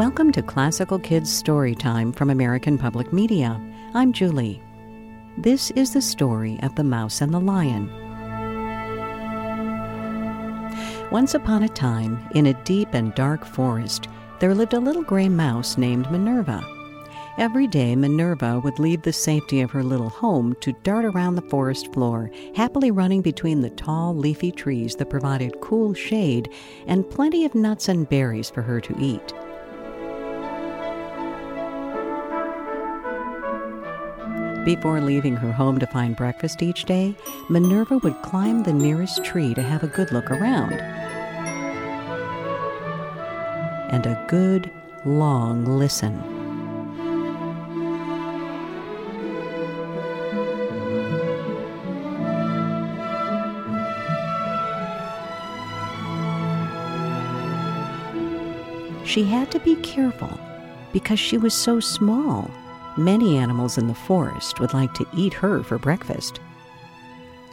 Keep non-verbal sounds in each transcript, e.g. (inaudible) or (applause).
Welcome to Classical Kids Story Time from American Public Media. I'm Julie. This is the story of the Mouse and the Lion. Once upon a time, in a deep and dark forest, there lived a little gray mouse named Minerva. Every day, Minerva would leave the safety of her little home to dart around the forest floor, happily running between the tall, leafy trees that provided cool shade and plenty of nuts and berries for her to eat. Before leaving her home to find breakfast each day, Minerva would climb the nearest tree to have a good look around. And a good, long listen. She had to be careful because she was so small. Many animals in the forest would like to eat her for breakfast.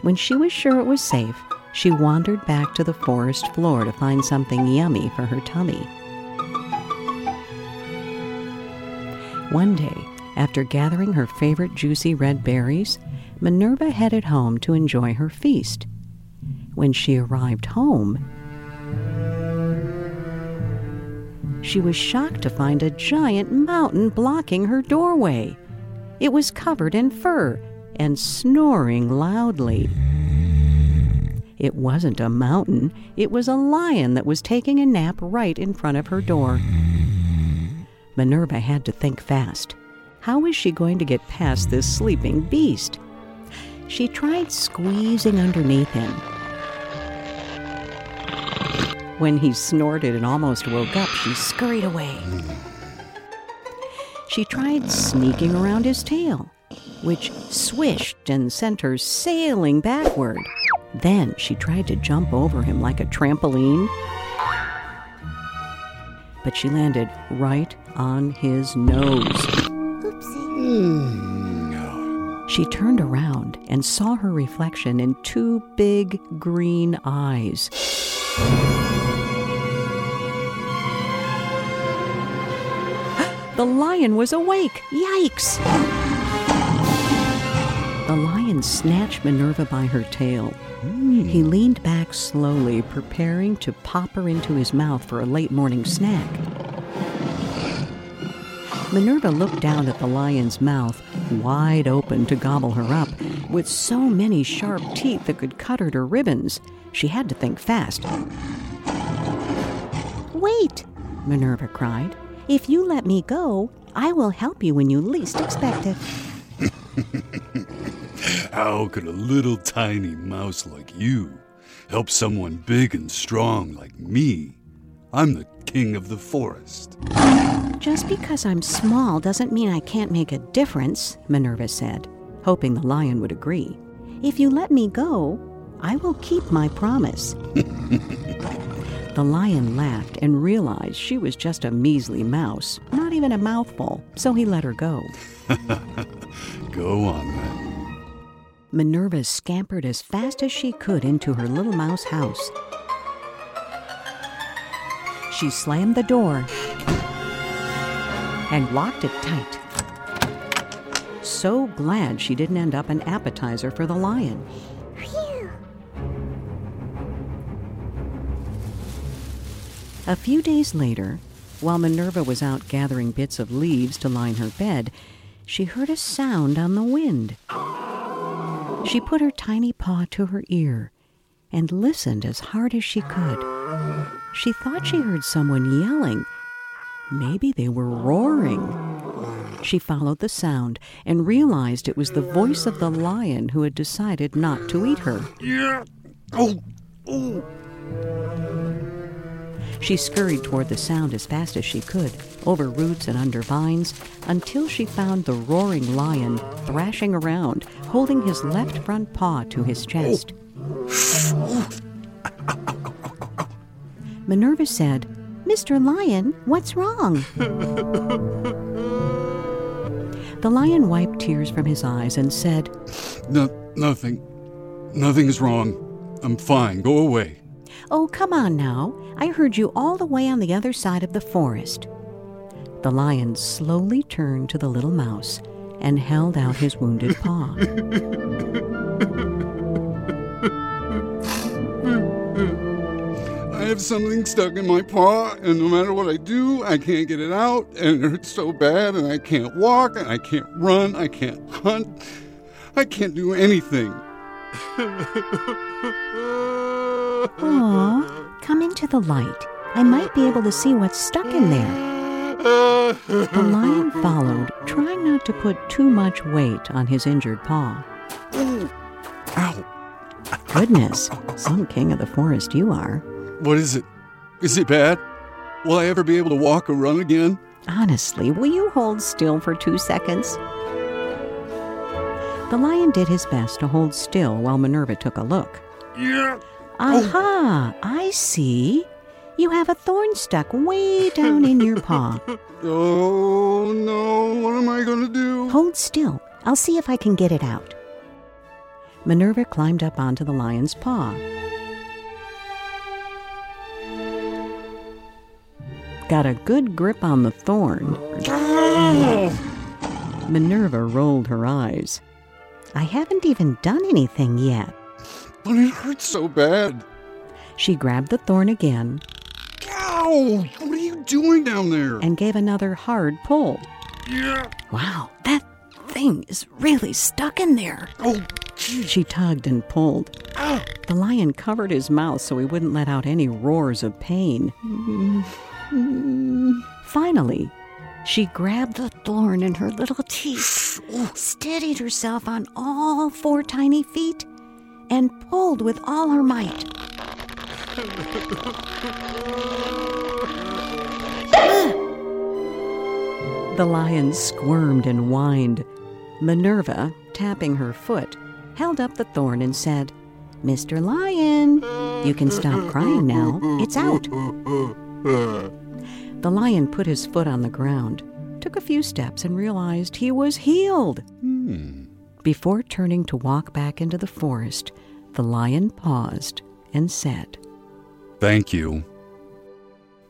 When she was sure it was safe, she wandered back to the forest floor to find something yummy for her tummy. One day, after gathering her favorite juicy red berries, Minerva headed home to enjoy her feast. When she arrived home, she was shocked to find a giant mountain blocking her doorway. It was covered in fur and snoring loudly. It wasn't a mountain, it was a lion that was taking a nap right in front of her door. Minerva had to think fast. How was she going to get past this sleeping beast? She tried squeezing underneath him, when he snorted and almost woke up, she scurried away. She tried sneaking around his tail, which swished and sent her sailing backward. Then she tried to jump over him like a trampoline, but she landed right on his nose. Oopsie. She turned around and saw her reflection in two big green eyes. The lion was awake. Yikes! The lion snatched Minerva by her tail. Mm. He leaned back slowly, preparing to pop her into his mouth for a late morning snack. Minerva looked down at the lion's mouth, wide open to gobble her up, with so many sharp teeth that could cut her to ribbons. She had to think fast. Wait! Minerva cried. If you let me go, I will help you when you least expect it. (laughs) How could a little tiny mouse like you help someone big and strong like me? I'm the king of the forest. Just because I'm small doesn't mean I can't make a difference, Minerva said, hoping the lion would agree. If you let me go, I will keep my promise. (laughs) The lion laughed and realized she was just a measly mouse, not even a mouthful, so he let her go. (laughs) go on then. Minerva scampered as fast as she could into her little mouse house. She slammed the door and locked it tight. So glad she didn't end up an appetizer for the lion. A few days later, while Minerva was out gathering bits of leaves to line her bed, she heard a sound on the wind. She put her tiny paw to her ear and listened as hard as she could. She thought she heard someone yelling. Maybe they were roaring. She followed the sound and realized it was the voice of the lion who had decided not to eat her. Yeah. Oh. Oh. She scurried toward the sound as fast as she could, over roots and under vines, until she found the roaring lion thrashing around, holding his left front paw to his chest. Minerva said, Mr. Lion, what's wrong? the lion wiped tears from his eyes and said, No, nothing. Nothing's wrong. I'm fine. Go away. Oh, come on now. I heard you all the way on the other side of the forest. The lion slowly turned to the little mouse and held out his wounded (laughs) paw. I have something stuck in my paw, and no matter what I do, I can't get it out, and it hurts so bad, and I can't walk, and I can't run, I can't hunt, I can't do anything. (laughs) Aw, come into the light. I might be able to see what's stuck in there. The lion followed, trying not to put too much weight on his injured paw. Ow. Goodness, some king of the forest you are. What is it? Is it bad? Will I ever be able to walk or run again? Honestly, will you hold still for two seconds? The lion did his best to hold still while Minerva took a look. Yeah. Oh. Aha, I see. You have a thorn stuck way down in your paw. (laughs) Oh no, what am I gonna do? Hold still. I'll see if I can get it out. Minerva climbed up onto the lion's paw. Got a good grip on the thorn. Ah. Minerva rolled her eyes. I haven't even done anything yet. But it hurts so bad. She grabbed the thorn again Ow! What are you doing down there? and gave another hard pull. Yeah. Wow, that thing is really stuck in there. Oh, gee. She tugged and pulled. Ah. The lion covered his mouth so he wouldn't let out any roars of pain. Finally, she grabbed the thorn in her little teeth, steadied herself on all four tiny feet, and pulled with all her might. The lion squirmed and whined. Minerva, tapping her foot, held up the thorn and said, Mr. Lion, you can stop crying now. It's out. The lion put his foot on the ground, took a few steps, and realized he was healed. Hmm. Before turning to walk back into the forest, the lion paused and said, Thank you.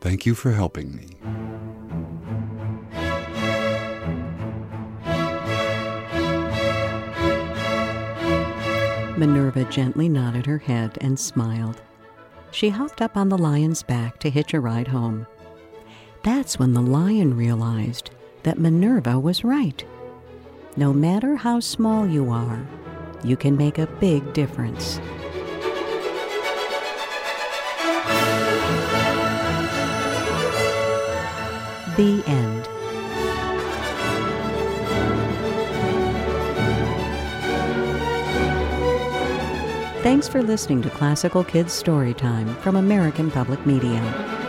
Thank you for helping me. Minerva gently nodded her head and smiled. She hopped up on the lion's back to hitch a ride home. That's when the lion realized that Minerva was right. No matter how small you are, you can make a big difference. The end. Thanks for listening to Classical Kids Storytime from American Public Media.